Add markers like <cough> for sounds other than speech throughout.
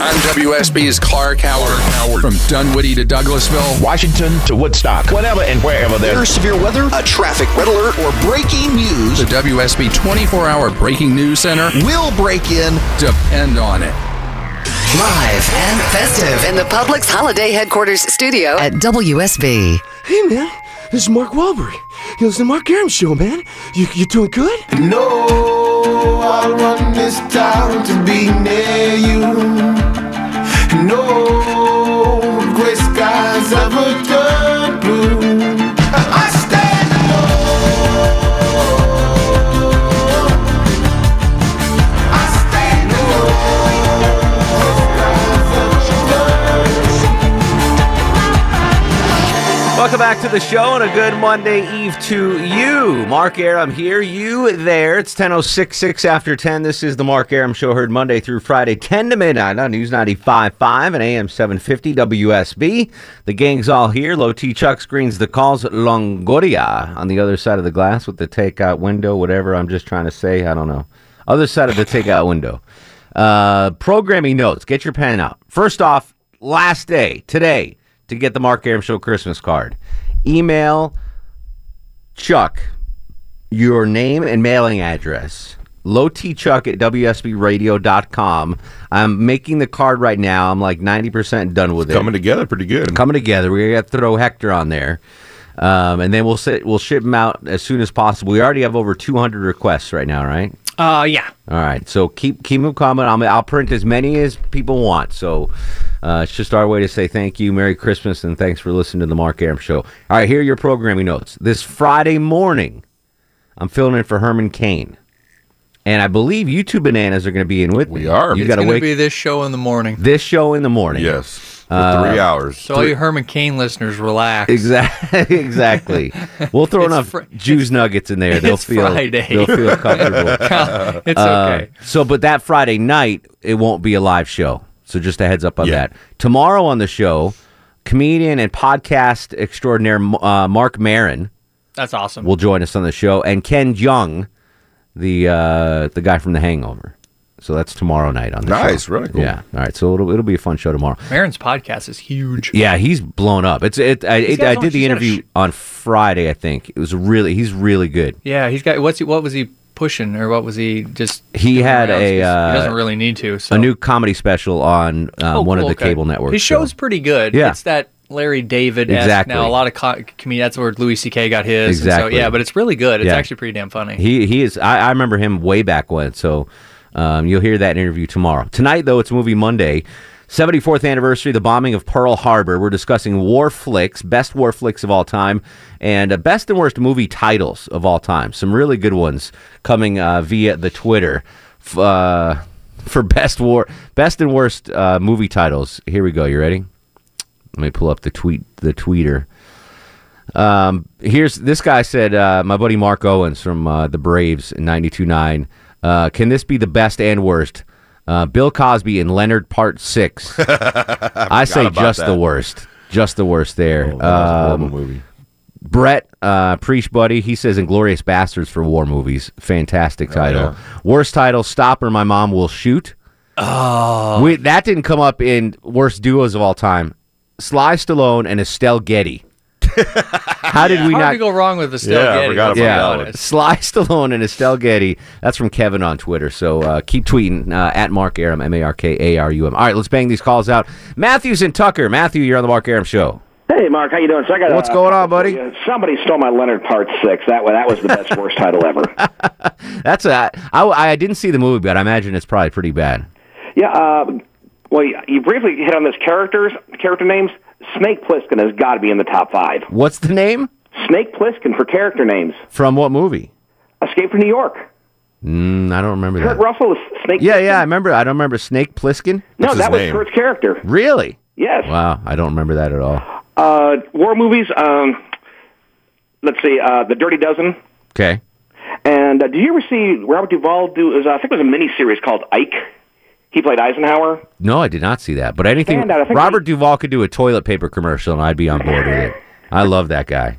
I'm WSB's Clark Howard. From Dunwoody to Douglasville, Washington to Woodstock, whenever and wherever there There's severe weather, a traffic red alert, or breaking news. the WSB 24 hour breaking news center. We'll break in. Depend on it. Live and festive in the Publix Holiday Headquarters studio at WSB. Hey man, this is Mark Wahlberg. You listen to Mark Arum show, man. You you doing good? No, I want this town to be near you. No gray skies ever turn blue. Welcome back to the show and a good Monday Eve to you. Mark Arum here, you there. It's 10.06, after 10. This is the Mark Arum Show, heard Monday through Friday, 10 to midnight on News 95.5 and AM 750 WSB. The gang's all here. Low T Chuck screens the calls at Longoria on the other side of the glass with the takeout window, whatever I'm just trying to say. I don't know. Other side of the takeout window. Uh, programming notes. Get your pen out. First off, last day, today, to get the Mark Arum Show Christmas card. Email Chuck your name and mailing address. lowtchuck at wsbradio.com. I'm making the card right now. I'm like 90% done with it. Coming together pretty good. Coming together. We're going to throw Hector on there. Um, and then we'll sit, we'll ship them out as soon as possible. We already have over 200 requests right now, right? Uh, yeah. All right, so keep keep them coming. I'll, I'll print as many as people want. So uh, it's just our way to say thank you, Merry Christmas, and thanks for listening to the Mark Arum Show. All right, here are your programming notes. This Friday morning, I'm filling in for Herman Cain, and I believe you two bananas are going to be in with me. We are. You It's got to It's going wake to be this show in the morning. this show in the morning. Yes. For Uh, three hours. So all you Herman Cain listeners, relax. Exactly. <laughs> exactly. We'll throw enough fr- Jews nuggets in there. They'll it's feel. Friday. They'll feel <laughs> comfortable. it's Uh, okay. So, but that Friday night, it won't be a live show. So, just a heads up on Yeah. that. Tomorrow on the show, comedian and podcast extraordinaire uh, Marc Maron That's awesome. will join us on the show, and Ken Jeong, the uh, the guy from The Hangover. So that's tomorrow night on the show. Nice, really cool. Yeah. All right. So it'll it'll be a fun show tomorrow. Maron's podcast is huge. Yeah, he's blown up. It's it. I, it, I did the he's got a interview sh- on Friday. I think it was really. He's really good. Yeah, he's got what's he? What was he pushing, or what was he just? He had a, he uh, doesn't really need to. So. A new comedy special on um, Oh, one cool, of the okay. cable networks. His show's so- pretty good. Yeah. it's that Larry David. Exactly. Now a lot of co- comedians. That's where Louis C.K. got his. Exactly. So, yeah, but it's really good. It's Yeah. actually pretty damn funny. He he is. I, I remember him way back when. So um, you'll hear that interview tomorrow. Tonight, though, it's movie Monday. 74th anniversary the bombing of Pearl Harbor. We're discussing war flicks, best war flicks of all time, and uh, best and worst movie titles of all time. Some really good ones coming uh, via the Twitter uh, for best war, best and worst uh, movie titles. Here we go. You ready? Let me pull up the tweet. The tweeter. Um, here's this guy said, uh, my buddy Mark Owens from uh, the Braves in 92.9. Uh, can this be the best and worst? Uh, Bill Cosby and Leonard Part 6. <laughs> I say just the worst. Just the worst there. Oh, that was a horrible Um, movie. Brett, uh, Preach Buddy, he says Inglorious Bastards for war movies. Fantastic title. Worst title, Stop or My Mom Will Shoot. Oh. We, that didn't come up in worst duos of all time. Sly Stallone and Estelle Getty. How did we Hard not to go wrong with Estelle Yeah, I Getty. forgot about yeah, that one. Sly Stallone and Estelle Getty. That's from Kevin on Twitter. So uh, keep tweeting uh, at Mark Arum, M A R K A R U M. All right, let's bang these calls out. Matthews and Tucker. Matthew, you're on the Mark Arum Show. Hey, Mark, how you doing? So I got What's a- going on, buddy? Somebody stole my Leonard Part Six. That wa- that was the best worst title ever. <laughs> That's a. I, I didn't see the movie, but I imagine it's probably pretty bad. Yeah. Uh, well, you- you briefly hit on this characters character names. Snake Plissken has got to be in the top five. What's the name? Snake Plissken for character names. From what movie? Escape from New York. Mm, I don't remember Kurt that. Russell was Snake. Yeah, yeah, I remember. I don't remember Snake Plissken. No, that was name? Kurt's character. Really? Yes. Wow, I don't remember that at all. Uh, war movies. Um, let's see. Uh, the Dirty Dozen. Okay. And uh, did you ever see Robert Duvall do? Is, uh, I think it was a mini series called Ike. He played Eisenhower. No, I did not see that. But anything Standout, I think Robert Duvall could do a toilet paper commercial, and I'd be on board with it. I love that guy.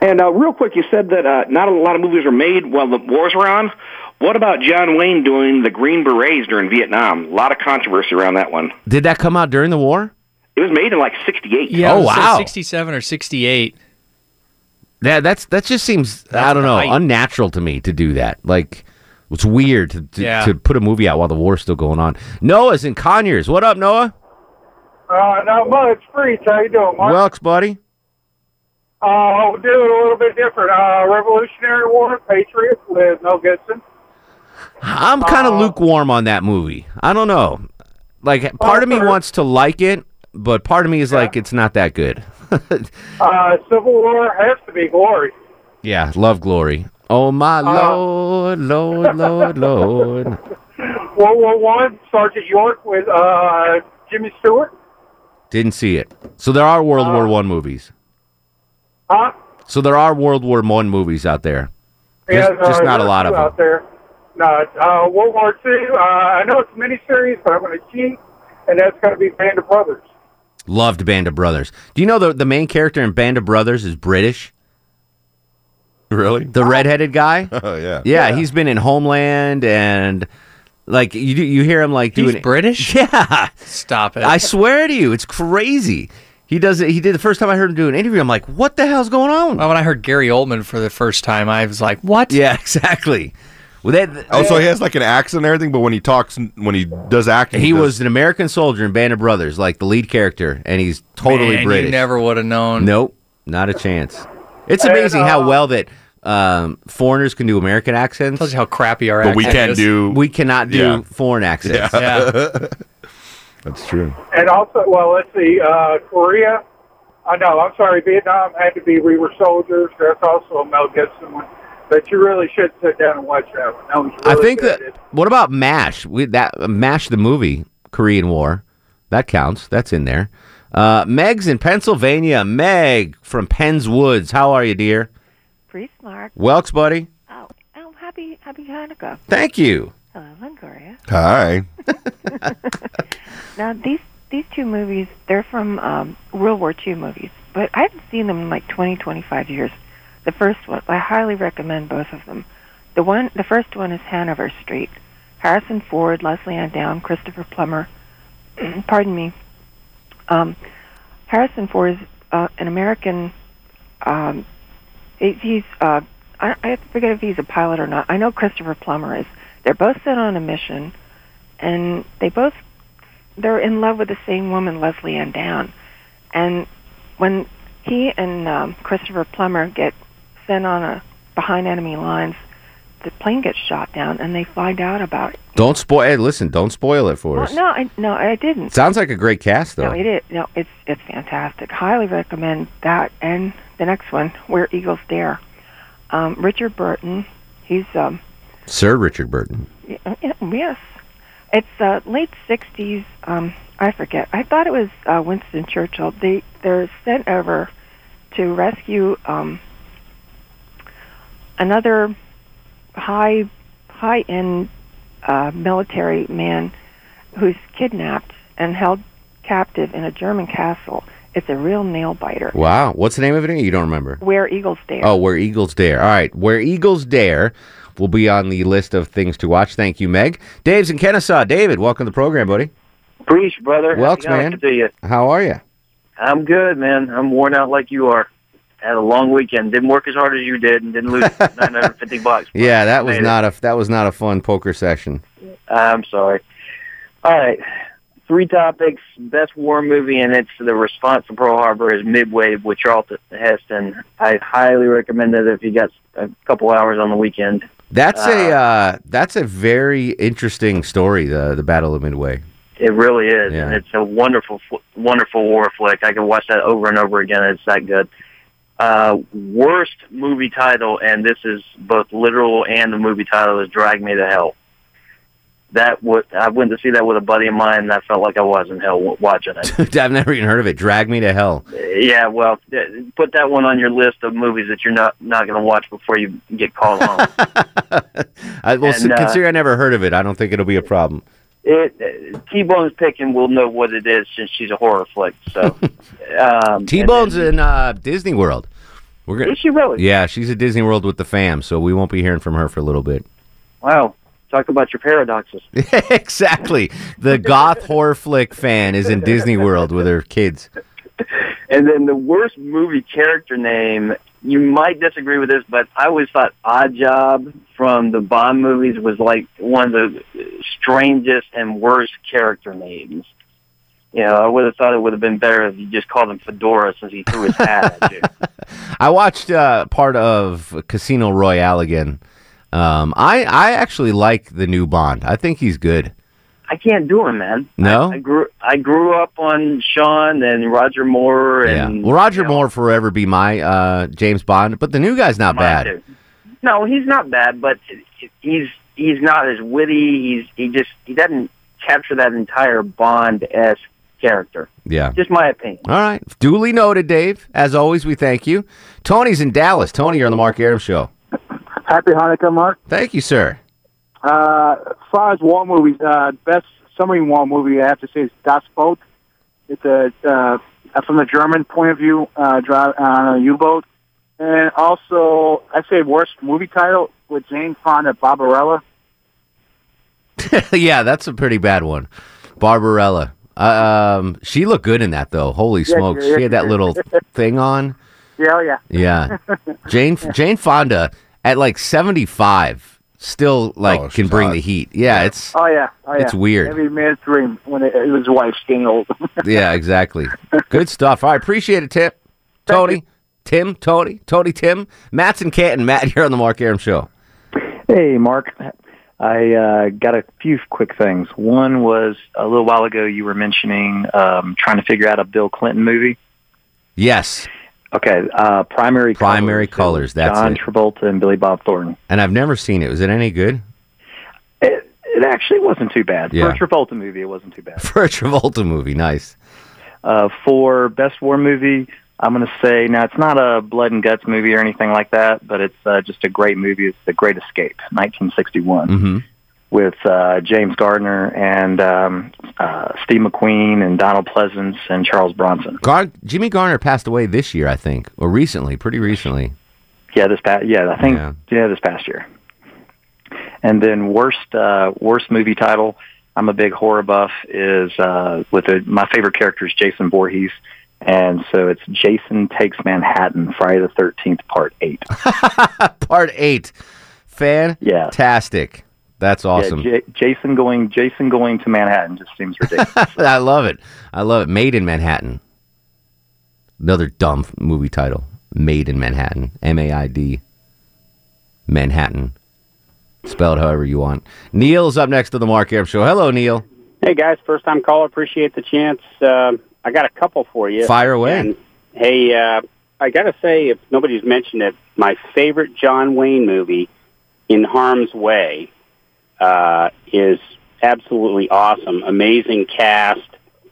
And uh, real quick, you said that uh, not a lot of movies were made while the wars were on. What about John Wayne doing the Green Berets during Vietnam? A lot of controversy around that one. Did that come out during the war? It was made in like '68. Yeah, Oh, I would say wow. 67 or 68. Yeah, that's that just seems I don't know right. unnatural to me to do that. Like it's weird to to, Yeah. to put a movie out while the war's still going on. Noah's in Conyers. What up, Noah? Uh, not much. Freeze. How you doing, Mark? Welks, buddy. uh, we'll do it a little bit different. Uh, Revolutionary War, Patriot with Mel Gibson. I'm kind of lukewarm on that movie. I don't know. Like part of me sure. wants to like it, but part of me is like it's not that good. <laughs> Uh, Civil War has to be glory. yeah, love glory. Oh my lord, lord, lord, lord. <laughs> World War One, Sergeant York with uh, Jimmy Stewart. Didn't see it. So there are World War One movies. Huh? So there are World War One movies out there. Yeah, Just, just uh, not a lot of them. out there. No, uh, World War Two. Uh, I know it's a miniseries, but I'm going to cheat, and that's going to be Band of Brothers. Loved Band of Brothers. Do you know the the main character in Band of Brothers is British? Really? The redheaded guy? <laughs> Oh yeah. Yeah, he's been in Homeland and like you you hear him like He's doing British? <laughs> Yeah. Stop it. I swear to you, it's crazy. He does it. He did the first time I heard him do an interview. I'm like, what the hell's going on? Well, when I heard Gary Oldman for the first time, I was like, what? <laughs> Yeah, exactly. Well, that, Oh, so he has like an accent and everything, but when he talks, when he does acting, he does- was an American soldier in Band of Brothers, like the lead character, and he's totally Man, British. You never would have known. Nope, not a chance. It's And, amazing how well that um, foreigners can do American accents. Tells you how crappy our accents are. But we can't is. do. We cannot do Yeah. foreign accents. Yeah. <laughs> That's true. And also, well, let's see, uh, Korea. I know, I'm sorry, Vietnam had to be We Were Soldiers. That's also a Mel Gibson one. But you really should sit down and watch that one. That was I really think good. that. What about Mash? We, that uh, Mash the movie, Korean War, that counts. That's in there. Uh, Meg's in Pennsylvania. Meg from Penns Woods. How are you, dear? Pretty smart. Welks, buddy. Oh, oh, happy, happy Hanukkah. Thank you. Hello, Longoria. Hi. <laughs> Now, these these two movies, they're from um, World War II movies, but I haven't seen them in like 20, 25 years. The first one, I highly recommend both of them. The one, the first one is Hanover Street. Harrison Ford, Lesley-Anne Down, Christopher Plummer. <clears throat> pardon me. Um, Harrison Ford is uh, an American. Um, he's uh, I, I forget if he's a pilot or not. I know Christopher Plummer is. They're both sent on a mission, and they both they're in love with the same woman, Lesley-Anne Down. And when he and um, Christopher Plummer get sent on a behind enemy lines, the plane gets shot down, and they find out about it. Don't spoil. Hey, listen, don't spoil it for Well, us. no, I no, I didn't. Sounds like a great cast, though. No, it is. No, it's it's fantastic. Highly recommend that. And the next one, Where Eagles Dare. Um, Richard Burton. He's um, Sir Richard Burton. y- y- yes. It's uh, late '60s. Um, I forget. I thought it was uh, Winston Churchill. They they're sent over to rescue um, another high high end uh, military man who's kidnapped and held captive in a German castle. It's a real nail biter. Wow. What's the name of it? You don't remember? Where Eagles Dare. Oh, Where Eagles Dare. All right. Where Eagles Dare will be on the list of things to watch. Thank you, Meg. Dave's in Kennesaw. David, welcome to the program, buddy. Preach, brother. Welks, Happy man. To you. How are you? I'm good, man. I'm worn out like you are. Had a long weekend. Didn't work as hard as you did, and didn't lose <laughs> 950 bucks. Yeah, that was Made it. not a that was not a fun poker session. I'm sorry. All right. Three topics. Best war movie, and it's the response to Pearl Harbor is Midway with Charlton Heston. I highly recommend it if you got a couple hours on the weekend. That's a uh, that's a very interesting story. The the Battle of Midway. It really is, Yeah. and it's a wonderful, wonderful war flick. I can watch that over and over again. It's that good. Uh, worst movie title, and this is both literal and the movie title is "Drag Me to Hell." That would I went to see that with a buddy of mine, and I felt like I was in hell watching it. <laughs> I've never even heard of it. Drag Me to Hell. yeah, well, uh, put that one on your list of movies that you're not not going to watch before you get called home. <laughs> I, well, And, uh, considering I never heard of it, I don't think it'll be a problem. It uh, T-Bone's picking will know what it is since she's a horror flick. So, <laughs> um, T Bone's in uh, Disney World. We're gonna, Is she really? Yeah, she's at Disney World with the fam, so we won't be hearing from her for a little bit. wow, talk about your paradoxes. <laughs> exactly. The goth horror flick fan is in Disney World with her kids. <laughs> And then the worst movie character name, you might disagree with this, but I always thought Odd Job from the Bond movies was like one of the strangest and worst character names. You know, I would have thought it would have been better if you just called him Fedora since he threw his hat at you. <laughs> I watched uh, part of Casino Royale again. Um, I I actually like the new Bond. I think he's good. I can't do him, man. No, I grew I grew up on Sean and Roger Moore yeah. and Well, Roger Moore will forever be my uh, James Bond, but the new guy's not bad. No, he's not bad, but he's he's not as witty. He's he just he doesn't capture that entire Bond esque character. Yeah. Just my opinion. All right. Duly noted, Dave. As always, we thank you. Tony's in Dallas. Tony, you're on the Mark Arum Show. Happy Hanukkah, Mark. Thank you, sir. Uh, as far as war movies, uh, best submarine war movie I have to say is Das Boot. It's a uh, from the German point of view, uh, drive on a U-boat, and also I say worst movie title with Jane Fonda, Barbarella. <laughs> yeah, that's a pretty bad one. Barbarella. Uh, um, she looked good in that though. Holy Yeah, smokes, yeah, she had that little <laughs> thing on. Yeah, oh, yeah. Yeah, <laughs> Jane Jane Fonda at like seventy five still like Oh, can bring hot. the heat. Yeah, it's Oh yeah, oh yeah. It's weird. Every man's dream when it, it was his wife getting old. <laughs> yeah, exactly. Good stuff. All right, appreciate it, Tip. Tony, Tim, Tony, Tony, Tim, Matt's in Canton. Matt, you're on the Mark Arum Show. Hey, Mark. I uh, got a few quick things. One was a little while ago you were mentioning um, trying to figure out a Bill Clinton movie. Yes. Okay, uh, primary Primary colors. That's John it. Travolta and Billy Bob Thornton. And I've never seen it. Was it any good? It, it actually wasn't too bad Yeah. for a Travolta movie. It wasn't too bad. <laughs> For a Travolta movie, nice. Uh, for best war movie, I'm going to say now it's not a blood and guts movie or anything like that, but it's uh, just a great movie. It's The Great Escape, 1961, Mm-hmm. With uh, James Gardner and um, uh, Steve McQueen and Donald Pleasence and Charles Bronson. Gar- Jimmy Garner passed away this year, I think, or recently, pretty recently. Yeah, this past yeah, I think Yeah. yeah, this past year. And then worst uh, worst movie title. I'm a big horror buff. Is uh, with a, my favorite character is Jason Voorhees, and so it's Jason Takes Manhattan, Friday the Thirteenth, Part Eight. <laughs> Part eight. Fantastic. That's awesome. Yeah, J- Jason going Jason going to Manhattan just seems ridiculous. <laughs> I love it. I love it. Made in Manhattan. Another dumb movie title. Made in Manhattan. M A I D. Manhattan. Spelled however you want. Neil's up next to the Mark Arum Show. Hello, Neil. Hey guys, first time caller. Appreciate the chance. Uh, I got a couple for you. Fire away. And, hey, uh, I got to say, if nobody's mentioned it, my favorite John Wayne movie, In Harm's Way, uh, is absolutely awesome. Amazing cast.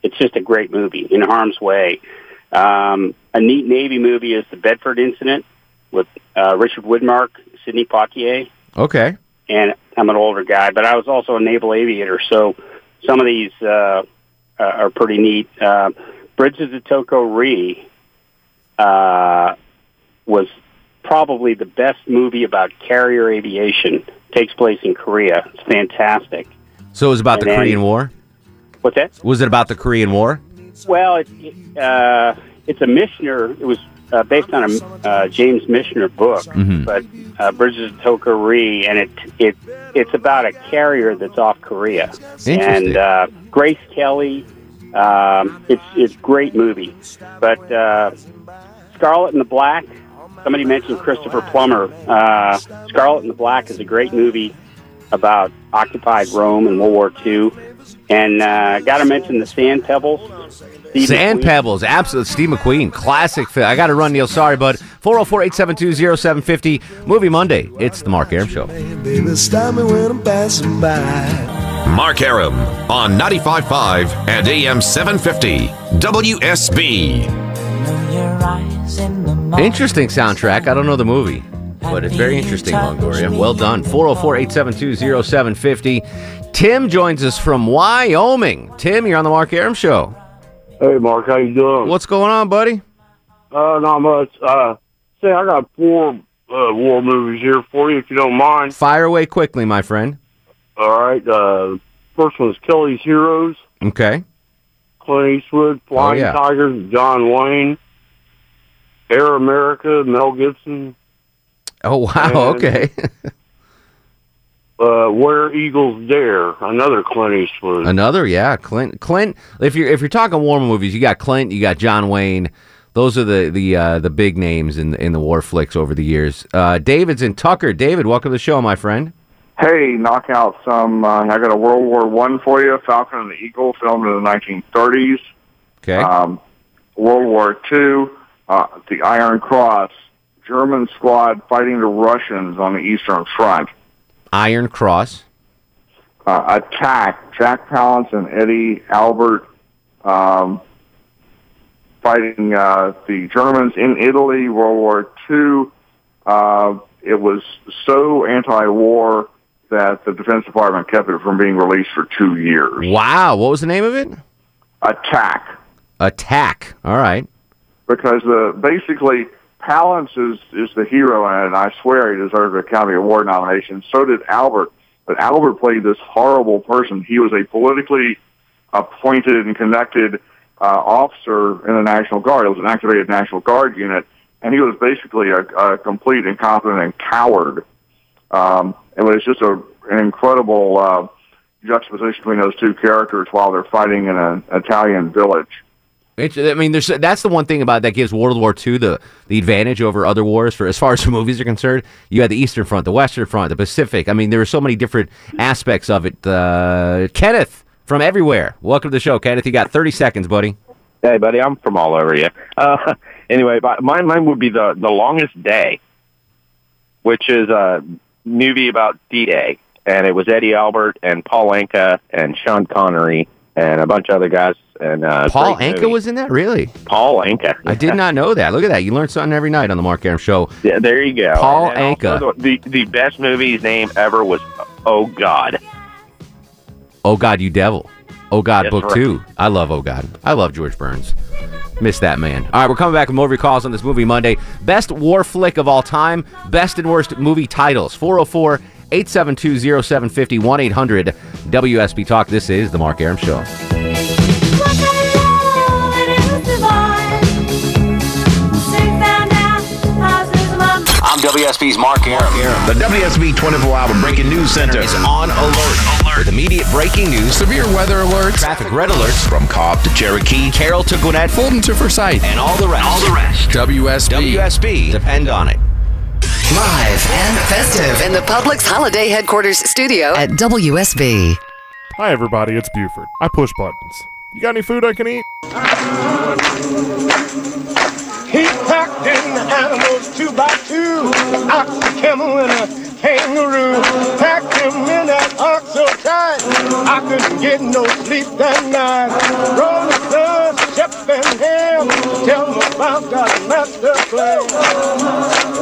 It's just a great movie. In Harm's Way. Um, a neat Navy movie is The Bedford Incident with uh, Richard Widmark, Sidney Poitier Okay. and I'm an older guy, but I was also a naval aviator, so some of these uh, uh, are pretty neat. Uh, Bridges of Toko Ri uh, was probably the best movie about carrier aviation. Takes place in Korea. It's fantastic. So it was about And the then- Korean War? What's that? Was it about the Korean War? Well, it, it, uh, it's a Michener. It was uh, based on a uh, James Michener book, Mhm. but uh, Bridges of Toko Ri, and it it it's about a carrier that's off Korea. And uh, Grace Kelly, um, it's it's a great movie. But uh, Scarlet and the Black. Somebody mentioned Christopher Plummer. Uh, Scarlet and the Black is a great movie about occupied Rome in World War II. And uh, got to mention the Sand Pebbles. Steve Sand McQueen. Pebbles, absolute Steve McQueen, classic film. I got to run, Neil. Sorry, bud. 404 872 0750, Movie Monday. It's the Mark Arum Show. Baby, stop me when I'm passing by. Mark Arum on 95.5 and AM 750 WSB. Interesting soundtrack. I don't know the movie, but it's very interesting, Longoria. Well done. 404 872 0750. Tim joins us from Wyoming. Tim, you're on the Mark Arum Show. Hey, Mark, how you doing? What's going on, buddy? Uh, not much. Uh, say I got four uh, war movies here for you, if you don't mind. Fire away quickly, my friend. All right. Uh, first one is Kelly's Heroes, Okay. Clint Eastwood, Flying Oh, yeah. Tigers, John Wayne, Air America, Mel Gibson, Oh, wow. And- Okay. <laughs> uh, Where Eagles Dare, another Clint Eastwood. Another, yeah, Clint. Clint. If you're if you're talking war movies, you got Clint, you got John Wayne. Those are the the uh, the big names in in the war flicks over the years. Uh, David's in Tucker. David, welcome to the show, my friend. Hey, knock out some. Uh, I got a World War One for you. Falcon and the Eagle, filmed in the 1930s. Okay. Um, World War Two, uh, the Iron Cross, German squad fighting the Russians on the Eastern Front. Iron Cross. Uh, Attack, Jack Palance and Eddie Albert um, fighting uh, the Germans in Italy, World War Two. Uh, it was so anti-war that the Defense Department kept it from being released for two years. Wow. What was the name of it? Attack. Attack. All right. Because the basically Palance is is the hero in it, and I swear he deserves an Academy Award nomination. So did Albert, but Albert played this horrible person. He was a politically appointed and connected uh, officer in the National Guard. It was an activated National Guard unit, and he was basically a, a complete incompetent and coward. Um, it was just a, an incredible uh, juxtaposition between those two characters while they're fighting in an Italian village. I mean, there's that's the one thing about that gives World War II the the advantage over other wars for as far as <laughs> movies are concerned. You had the Eastern Front, the Western Front, the Pacific. I mean, there were so many different aspects of it. Uh, Kenneth from everywhere. Welcome to the show, Kenneth. You got 30 seconds, buddy. Hey, buddy, I'm from all over you. Uh, <laughs> anyway, mine, mine would be the the longest day, which is a movie about D-Day, and it was Eddie Albert and Paul Anka and Sean Connery and a bunch of other guys. And uh, Paul Anka movie. was in that, really? Paul Anka. I did not know that. Look at that. You learn something every night on the Mark Arum Show. Yeah, there you go. Paul And Anka. The, the best movie's name ever was Oh God. Oh God, you devil. Oh God, book right. two. I love Oh God. I love George Burns. Miss that man. All right, we're coming back with more of your calls on this movie Monday. Best war flick of all time. Best and worst movie titles. 404 872 0750 1 800 WSB Talk. This is The Mark Aram Show. WSB's Mark Arum. The WSB 24 Hour Breaking News Center is on alert, with immediate breaking news, severe weather alerts, traffic red alerts from Cobb to Cherokee, Carroll to Gwinnett, Fulton to Forsyth, and all the rest. all the rest. WSB. WSB. Depend on it. Live and festive in the Publix Holiday Headquarters studio at WSB. Hi, everybody. It's Buford. I push buttons. You got any food I can eat? He packed in the animals two by two, ox, camel, and a kangaroo. Packed him in that ox so tight, I couldn't get no sleep that night. Rolling Stone, Shep and Ham, tell me about that master plan.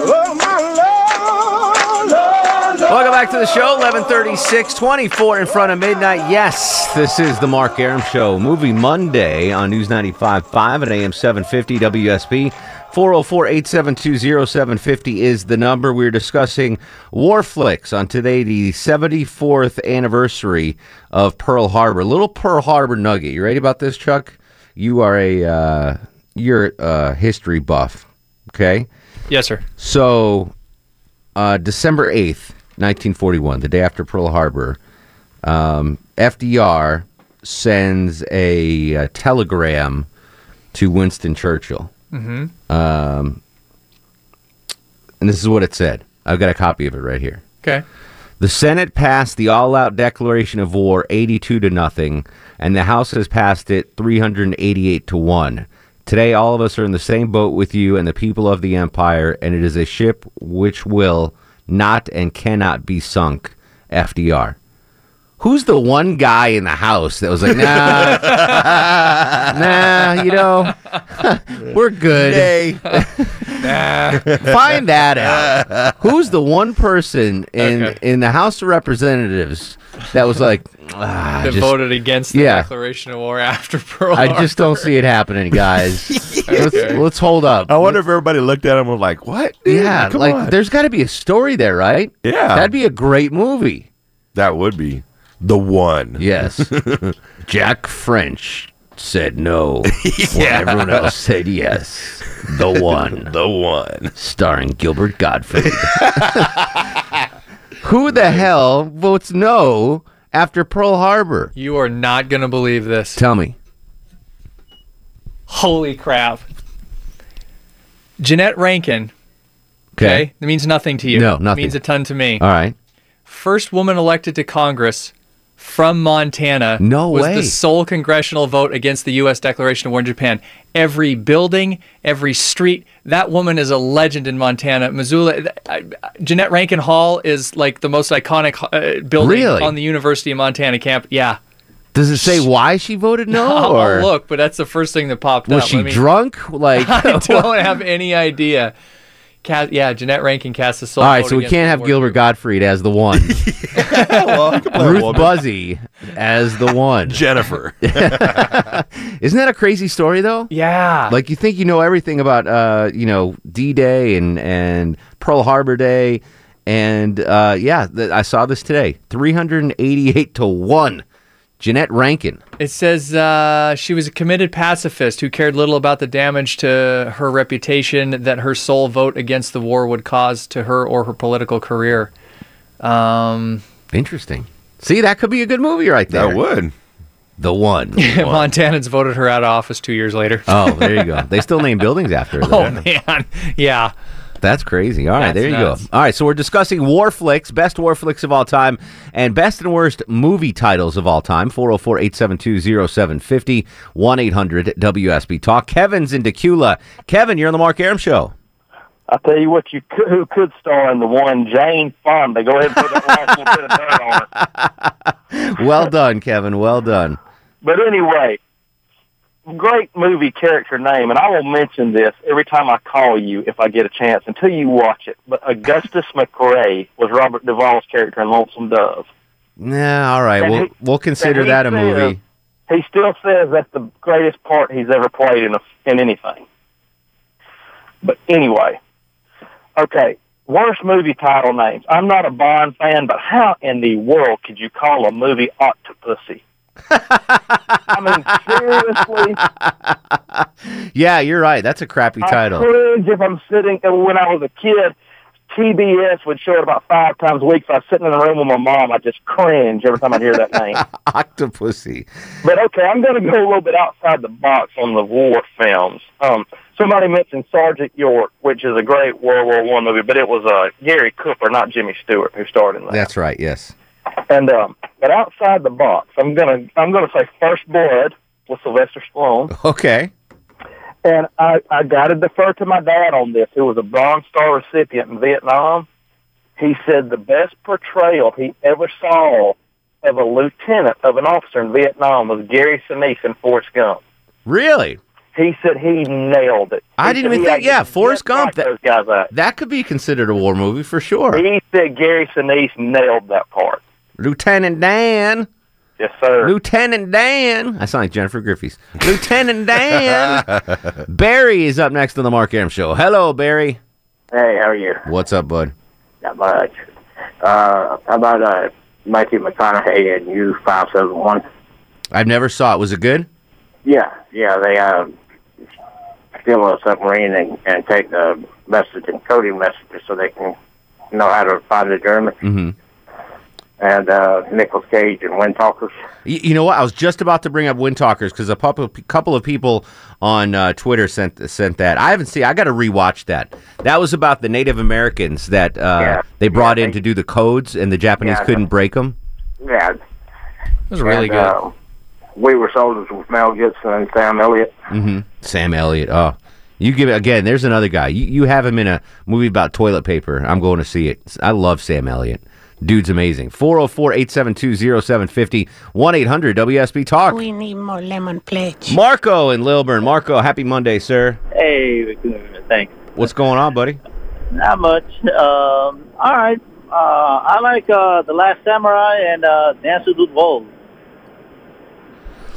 Oh, my Lord, Lord. Welcome back to the show. 1136, 24 in front of midnight. Yes, this is the Mark Arum Show. Movie Monday on News 95.5 at AM 750 WSB. 404-872-0750 is the number. We're discussing war flicks on today, the 74th anniversary of Pearl Harbor. Little Pearl Harbor nugget. You ready about this, Chuck? You are a uh, you're a history buff. Okay. Yes, sir. So, uh, December 8th, 1941, the day after Pearl Harbor, um, FDR sends a, uh telegram to Winston Churchill. Mhm. Um, and this is what it said. I've got a copy of it right here. Okay. The Senate passed the all-out declaration of war 82 to nothing, and the House has passed it 388 to 1. Today all of us are in the same boat with you and the people of the empire, and it is a ship which will not and cannot be sunk. FDR. Who's the one guy in the house that was like, nah, <laughs> nah, you know, <laughs> we're good. Nay. <laughs> nah. Find that out. Who's the one person in Okay. in the House of Representatives that was like, ah, that just- voted against the yeah. Declaration of War after Pearl I Harbor. just don't see it happening, guys. let's, Okay. let's hold up. I wonder if everybody looked at him and was like, "What? Dude, yeah, come like on." there's got to be a story there, right? Yeah. that'd be a great movie. that would be the one. Yes, <laughs> Jack French said no. <laughs> Yeah. When everyone else said yes. The <laughs> one, the one. starring Gilbert Gottfried. Who the hell votes no after Pearl Harbor? You are not going to believe this. Tell me. Holy crap. Jeannette Rankin. Okay. That means nothing to you. No, It nothing. means a ton to me. All right. First woman elected to Congress from Montana. No was way. the sole congressional vote against the U.S. Declaration of War in Japan. Every building, every street. That woman is a legend in Montana. Missoula. I- Jeannette Rankin Hall is like the most iconic uh, building Really? on the University of Montana camp. Yeah. Does it say why she voted no? <laughs> I'll or look, but that's the first thing that popped was up. she Let me- drunk? <laughs> Like, I <laughs> don't have any idea. Ca yeah, Jeannette Rankin cast the sole. all right, so we can't have war. Gilbert Gottfried as the one. <laughs> well, I could play a Ruth. Buzzy as the one. Jennifer. <laughs> Isn't that a crazy story though? Yeah. Like you think you know everything about uh, you know, D Day and and Pearl Harbor Day and uh yeah, th- I saw this today. 388 to 1. Jeannette Rankin. It says uh, she was a committed pacifist who cared little about the damage to her reputation that her sole vote against the war would cause to her or her political career. Um, Interesting. See, that could be a good movie right there. That would. The one. <laughs> Montanans voted her out of office two years later. oh, there you go. <laughs> They still name buildings after her. Oh man, <laughs> yeah. That's crazy. All right, That's there you nuts. go. All right, so we're discussing war flicks, best war flicks of all time, and best and worst movie titles of all time. 404 872 0750 1 800 WSB Talk. Kevin's in Dacula. Kevin, you're on the Mark Arum Show. I'll tell you what, you could, who could star in the one Jane Fonda. Go ahead and put that last little bit of dirt on it. <laughs> Well done, Kevin. Well done. But anyway, great movie character name, and I will mention this every time I call you if I get a chance until you watch it. But Augustus <laughs> McCrae was Robert Duvall's character in Lonesome Dove. Yeah, all right. And We'll, he- we'll consider that a says- movie. He still says that's the greatest part he's ever played in a, in anything. But anyway, okay. Worst movie title names. I'm not a Bond fan, but how in the world could you call a movie Octopussy? I mean, seriously. Yeah, you're right. That's a crappy I title. cringe if I'm sitting. When I was a kid, TBS would show it about five times a week. So I was sitting in the room with my mom. I just cringe every time I hear that name. <laughs> Octopussy. But okay, I'm going to go a little bit outside the box on the war films. Um, somebody mentioned Sergeant York, which is a great World War One movie, but it was uh, Gary Cooper, not Jimmy Stewart, who starred in that. That's right, yes. And um, but outside the box, I'm gonna I'm gonna say First Blood with Sylvester Stallone. Okay. And I, I got to defer to my dad on this, who was a Bronze Star recipient in Vietnam. He said the best portrayal he ever saw of a lieutenant, of an officer in Vietnam, was Gary Sinise in Forrest Gump. Really? He said he nailed it. I didn't even think. Yeah, Forrest Gump. That, those guys that could be considered a war movie for sure. He said Gary Sinise nailed that part. Lieutenant Dan. Yes, sir. Lieutenant Dan. I sound like Jennifer Griffiths. Lieutenant Dan. <laughs> Barry is up next on the Mark Arum Show. Hello, Barry. Hey, how are you? What's up, bud? Not much. Uh, how about uh, Matthew McConaughey and U five seven one? I've never saw it. Was it good? Yeah, yeah. They uh, steal a submarine and, and take the message and coding messages so they can know how to find the German. Mm-hmm. And uh, Nicolas Cage and Wind Talkers. You, you know what? I was just about to bring up Wind Talkers because a couple, couple of people on uh, Twitter sent sent that. I haven't seen. I got to rewatch that. That was about the Native Americans that uh, they brought in to do the codes, and the Japanese Yeah, couldn't break them. Yeah, it was really good. Uh, we were soldiers with Mel Gibson and Sam Elliott. hmm Sam Elliott. Oh, you give it again. There's another guy. You you have him in a movie about toilet paper. I'm going to see it. I love Sam Elliott. Dude's amazing. 404-872-0750 1-800 WSB Talk. We need more lemon pledge. Marco in Lilburn. Marco, happy Monday, sir. Hey, thanks. What's going on, buddy? Not much. Um, all right. Uh, I like uh, The Last Samurai and uh, Dances with Wolves.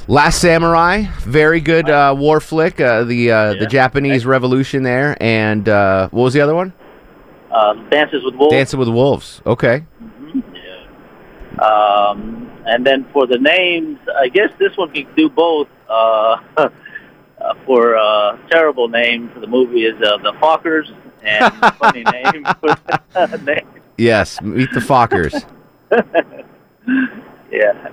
Last Samurai, very good uh, war flick. Uh, the uh, the Japanese Revolution there, and uh, what was the other one? Uh, Dances with Wolves. Dancing with Wolves. Okay. Um, and then for the names, I guess this one can do both. Uh, <laughs> uh, for uh, terrible name for the movie is uh, The Fockers, and funny <laughs> name for the <laughs> name. Yes, meet the Fockers. Yeah.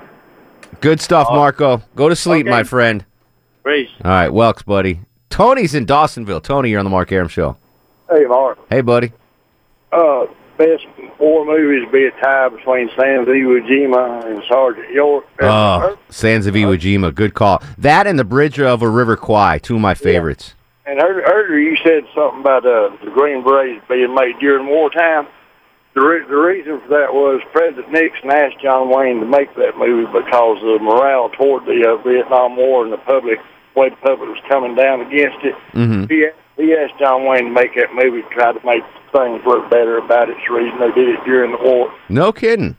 Good stuff, Marco. Go to sleep, Okay. my friend. Great. All right, Welks, buddy. Tony's in Dawsonville. Tony, you're on the Mark Arum Show. Hey, Mark. Hey, buddy. Uh, best war movies be a tie between Sans Iwo Jima and Sergeant York. Oh, Sands of Iwo Jima. Good call. That and the Bridge over River Kwai, two of my favorites. And ear- earlier you said something about uh, the Green Berets being made during wartime. The, re- the reason for that was President Nixon asked John Wayne to make that movie because the morale toward the uh, Vietnam War and the public, way the public was coming down against it. Mm-hmm. He, he asked John Wayne to make that movie to try to make things look better about it. It's the reason they did it during the war. No kidding.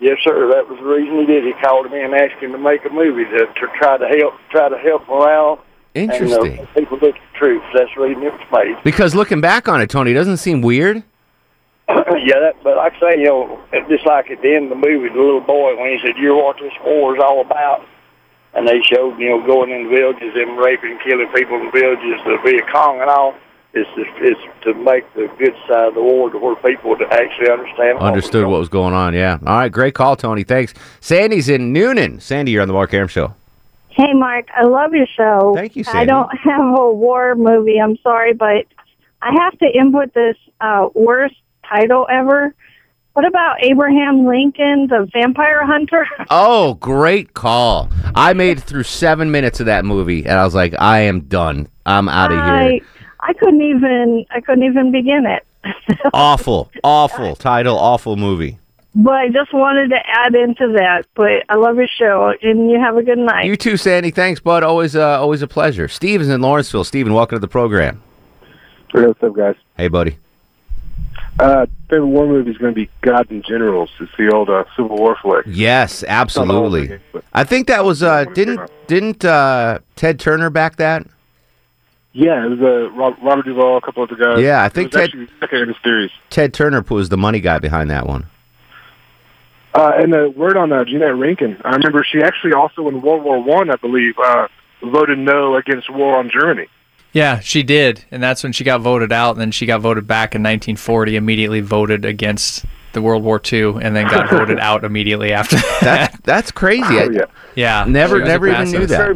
Yes, sir. That was the reason he did. it. He called him in and asked him to make a movie to, to try to help try to help morale. Interesting. And, uh, people look at the troops. That's the reason it was made. Because looking back on it, Tony, doesn't seem weird. <clears throat> yeah, that, but like I say, you know, it's just like at the end of the movie, the little boy when he said, "You're what this war is all about," and they showed, you know, going in villages and raping, killing people in villages, the Viet Cong and all. It's just, it's to make the good side of the war to where people to actually understand. what was Understood what was going on. Yeah. All right. Great call, Tony. Thanks. Sandy's in Newnan. Sandy, you're on the Mark Arum Show. Hey, Mark, I love your show. Thank you, Sandy. I don't <laughs> have a war movie. I'm sorry, but I have to input this uh, worst title ever. What about Abraham Lincoln, the Vampire Hunter? <laughs> Oh, great call. I made through seven minutes of that movie, and I was like, I am done. I'm out of here. I I couldn't even I couldn't even begin it. <laughs> Awful, awful title, awful movie. But I just wanted to add into that. But I love your show, and you have a good night. You too, Sandy. Thanks, bud. Always, uh, always a pleasure. Steve is in Lawrenceville. Steven, welcome to the program. Hey, what's up, guys? Hey, buddy. Uh, favorite war movie is going to be God and Generals. It's the old uh, Civil War flick. Yes, absolutely. I think that was uh, didn't didn't uh, Ted Turner back that? Yeah, it was uh, Rob, Robert Duvall, a couple other guys. Yeah, I think Ted- second in the series. Ted Turner was the money guy behind that one. Uh, and the word on uh, Jeannette Rankin, I remember she actually also in World War One, I, believe, uh, voted no against war on Germany. Yeah, she did, and that's when she got voted out. And then she got voted back in 1940. Immediately voted against the World War II, and then got voted <laughs> out immediately after that. That that's crazy. Oh, yeah. Yeah, Never- she was a never even knew that.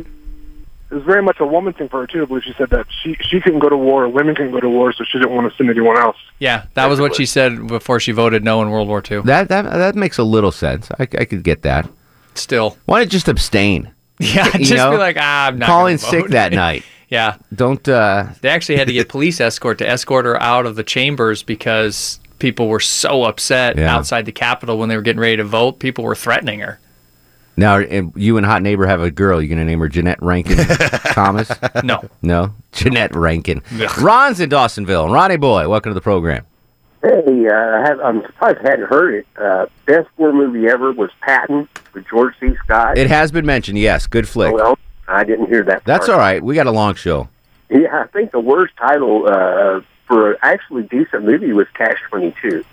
It was very much a woman thing for her too. I believe she said that she she couldn't go to war, women couldn't go to war, so she didn't want to send anyone else. Yeah, that was what she said before she voted no in World War II. That that that makes a little sense. I, I could get that. Still, why not just abstain? <laughs> Yeah, You just know? be like, ah, I'm not Call gonna sick that night. <laughs> yeah, Don't. uh they actually had to get <laughs> police escort to escort her out of the chambers because people were so upset Yeah. outside the Capitol when they were getting ready to vote. People were threatening her. Now, and you and hot neighbor have a girl. You're gonna name her Jeannette Rankin <laughs> Thomas? No. no, Jeannette Rankin. Ugh. Ron's in Dawsonville. Ronnie boy, welcome to the program. Hey, uh, I have, I'm surprised I hadn't heard it. Uh, best war movie ever was Patton with George C. Scott. It has been mentioned. Yes, good flick. Well, I didn't hear that. That's part. all right. We got a long show. Yeah, I think the worst title uh, for an actually decent movie was Catch Twenty Two.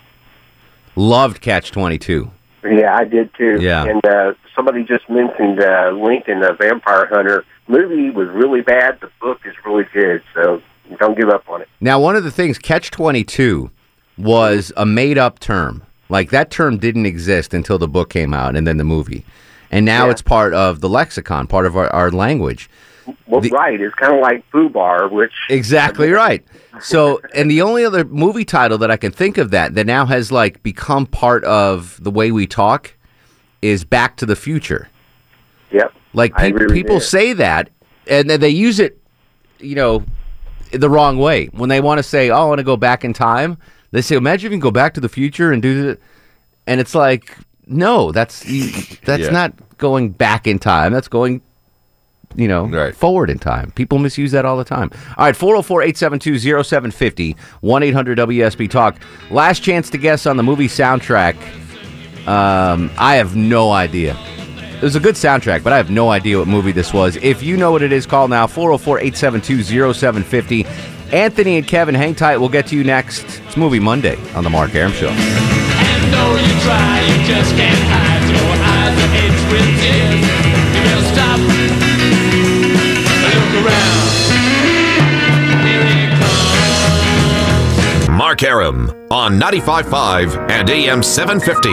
Loved Catch Twenty Two. Yeah, I did too. Yeah. And uh, somebody just mentioned uh, Lincoln, the Vampire Hunter movie was really bad. The book is really good, so don't give up on it. Now, one of the things Catch Twenty Two was a made up term. Like that term didn't exist until the book came out and then the movie. And now Yeah. it's part of the lexicon, part of our, our language. Well, right. It's kind of like FUBAR, which Exactly <laughs> right. So, and the only other movie title that I can think of that that now has like become part of the way we talk is Back to the Future. Yep. Like peop people say that, and then they use it, you know, the wrong way when they want to say, "Oh, I want to go back in time." They say, "Imagine if you can go back to the future and do it," and it's like, no, that's that's Yeah. not going back in time. That's going you know, right. forward in time. People misuse that all the time. All right, 404 872 0750 1 800 WSB Talk. Last chance to guess on the movie soundtrack. Um, I have no idea. It was a good soundtrack, but I have no idea what movie this was. If you know what it is, call now 404 872 0750. Anthony and Kevin, hang tight. We'll get to you next. It's Movie Monday on The Mark Arum Show. Though you try, you just can't hide your eyes are edged with tears. You better stop. Look around. Mark Arum on 95.5 and AM 750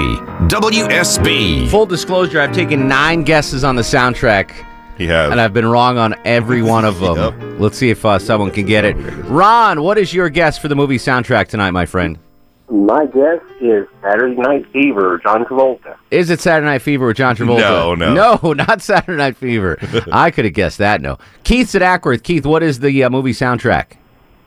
WSB. Full disclosure, I've taken nine guesses on the soundtrack. He has. And I've been wrong on every one of them. <laughs> Let's see if uh, someone can get it. Ron, what is your guess for the movie soundtrack tonight, my friend? My guess is Saturday Night Fever, John Travolta. Is it Saturday Night Fever with John Travolta? No, no. <laughs> No, not Saturday Night Fever. <laughs> I could have guessed that, no. Keith's at Acworth. Keith, what is the uh, movie soundtrack?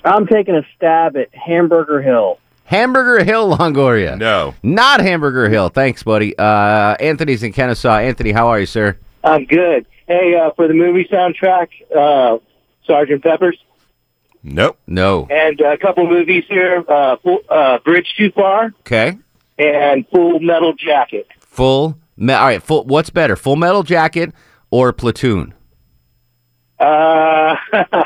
I'm taking a stab at Hamburger Hill. Hamburger Hill, Longoria. No. Not Hamburger Hill. Thanks, buddy. Uh, Anthony's in Kennesaw. Anthony, how are you, sir? I'm good. Hey, uh, for the movie soundtrack, uh, Sergeant Pepper's, Nope. No. and a couple movies here, uh, Full, uh, Bridge Too Far Okay. and Full Metal Jacket. Full. Me- all right. Full. What's better, Full Metal Jacket or Platoon? Uh, <laughs>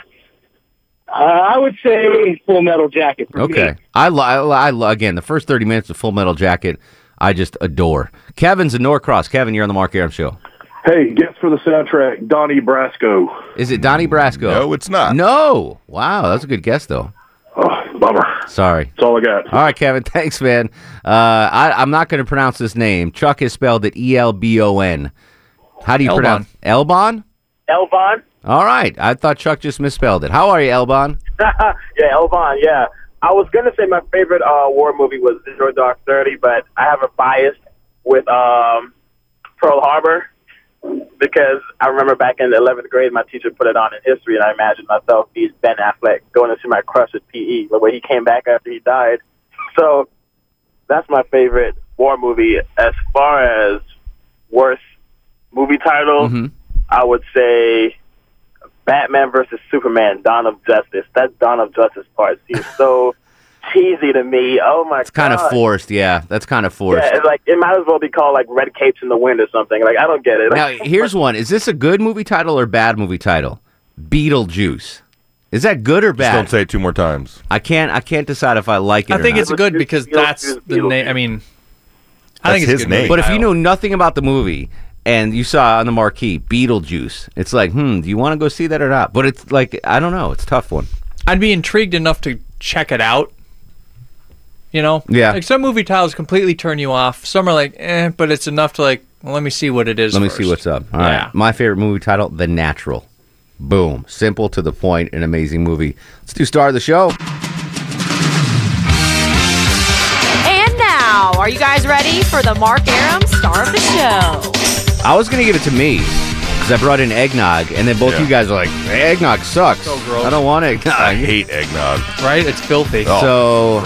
I would say Full Metal Jacket for Okay. me. I, lo- I, lo- I lo- again the first thirty minutes of Full Metal Jacket. I just adore. Kevin's in Norcross. Kevin, you're on the Mark Arum show. Hey, guess for the soundtrack, Donnie Brasco. Is it Donnie Brasco? No, it's not. No. Wow, that's a good guess though. Oh, bummer. Sorry. That's all I got. All right, Kevin. <laughs> Thanks, man. Uh, I, I'm not going to pronounce this name. Chuck is spelled it E L B O N. How do you Elbon. pronounce Elbon? Elbon. All right. I thought Chuck just misspelled it. How are you, Elbon? <laughs> yeah, Elbon. yeah. I was gonna say my favorite uh, war movie was Zero Dark Thirty, but I have a bias with um, Pearl Harbor because I remember back in the eleventh grade, my teacher put it on in history, and I imagined myself being Ben Affleck going to see my crush at PE, the way he came back after he died. <laughs> So that's my favorite war movie. As far as worst movie title, Mm-hmm. I would say Batman versus Superman: Dawn of Justice. That Dawn of Justice part seems so <laughs> cheesy to me. Oh my god. It's kind of forced. Yeah, that's kind of forced. Yeah, it's like it might as well be called like Red Capes in the Wind or something. Like I don't get it. Now, here's one. Is this a good movie title or bad movie title? Beetlejuice. Is that good or Just bad? don't say it two more times. I can't. I can't decide if I like it. I or think not. it's good because that's the name. I mean, I think it's his good movie But if you title. know nothing about the movie and you saw on the marquee Beetlejuice, it's like, hmm, do you want to go see that or not? But it's like, I don't know. It's a tough one. I'd be intrigued enough to check it out. You know, Yeah. Like some movie titles completely turn you off. Some are like, eh, but it's enough to like. Well, let me see what it is. Let me see what's up. All right. Yeah. My favorite movie title, The Natural. Boom. Simple to the point, an amazing movie. Let's do star of the show. And now, are you guys ready for the Mark Arum star of the show? I was going to give it to me because I brought in eggnog, and then both Yeah. you guys are like, eggnog sucks. So gross. I don't want eggnog. I hate eggnog. Right? It's filthy. Oh. So,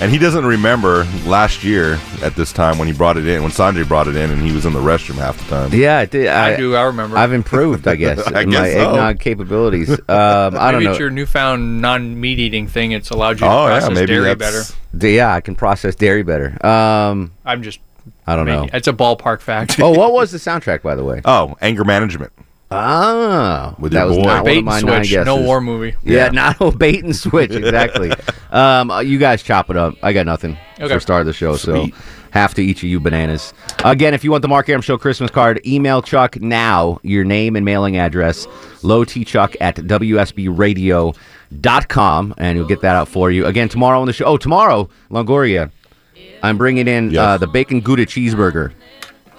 And he doesn't remember last year at this time when he brought it in, when Sanjay brought it in, and he was in the restroom half the time. yeah, I, did, I, I do. I remember. I've improved, I guess, <laughs> I in guess my so. eggnog capabilities. Um, I don't maybe know. it's your newfound non-meat eating thing. It's allowed you to Oh, yeah, process maybe dairy better. D- Yeah, I can process dairy better. Um, I'm just. I don't know. It's a ballpark fact. oh, what <laughs> was the soundtrack, by the way? Oh, anger management. Ah, With that was boy. not Bait one of and my nine guesses. no war movie. Yeah, Yeah. not no bait and switch. Exactly. <laughs> um, uh, you guys chop it up. I got nothing Okay. for start of the show, Sweet. so half to each of you bananas. Again, if you want the Mark Arum Show Christmas card, email Chuck now your name and mailing address, lowtchuck at wsbradio.com, and he'll get that out for you. Again, tomorrow on the show. Oh, tomorrow, Longoria. I'm bringing in uh, the bacon Gouda cheeseburger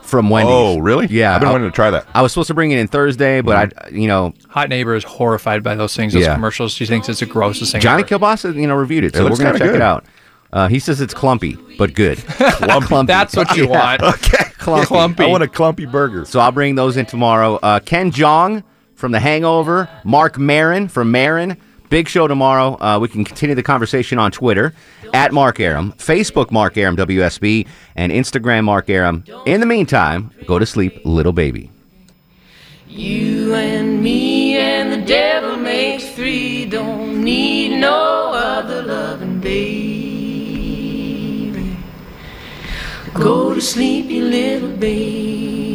from Wendy's. Oh, really? Yeah, I've been I- wanting to try that. I was supposed to bring it in Thursday, but I, you know, Hot neighbor is horrified by those things. Those Yeah. commercials. She thinks it's the grossest thing. Johnny ever. Kilbasa, you know, reviewed it, It so we're gonna kinda check it out. Uh, he says it's clumpy, but good. <laughs> clumpy. That's what you <laughs> want. Okay, <laughs> clumpy. Clumpy. I want a clumpy burger. So I'll bring those in tomorrow. Uh, Ken Jeong from The Hangover, Marc Maron from Maron. Big show tomorrow. Uh, we can continue the conversation on Twitter at Mark Arum, Facebook Mark Arum WSB, and Instagram Mark Arum. In the meantime, go to sleep, little baby. You and me and the devil makes three. Don't need no other loving, baby. Go to sleep, you little baby.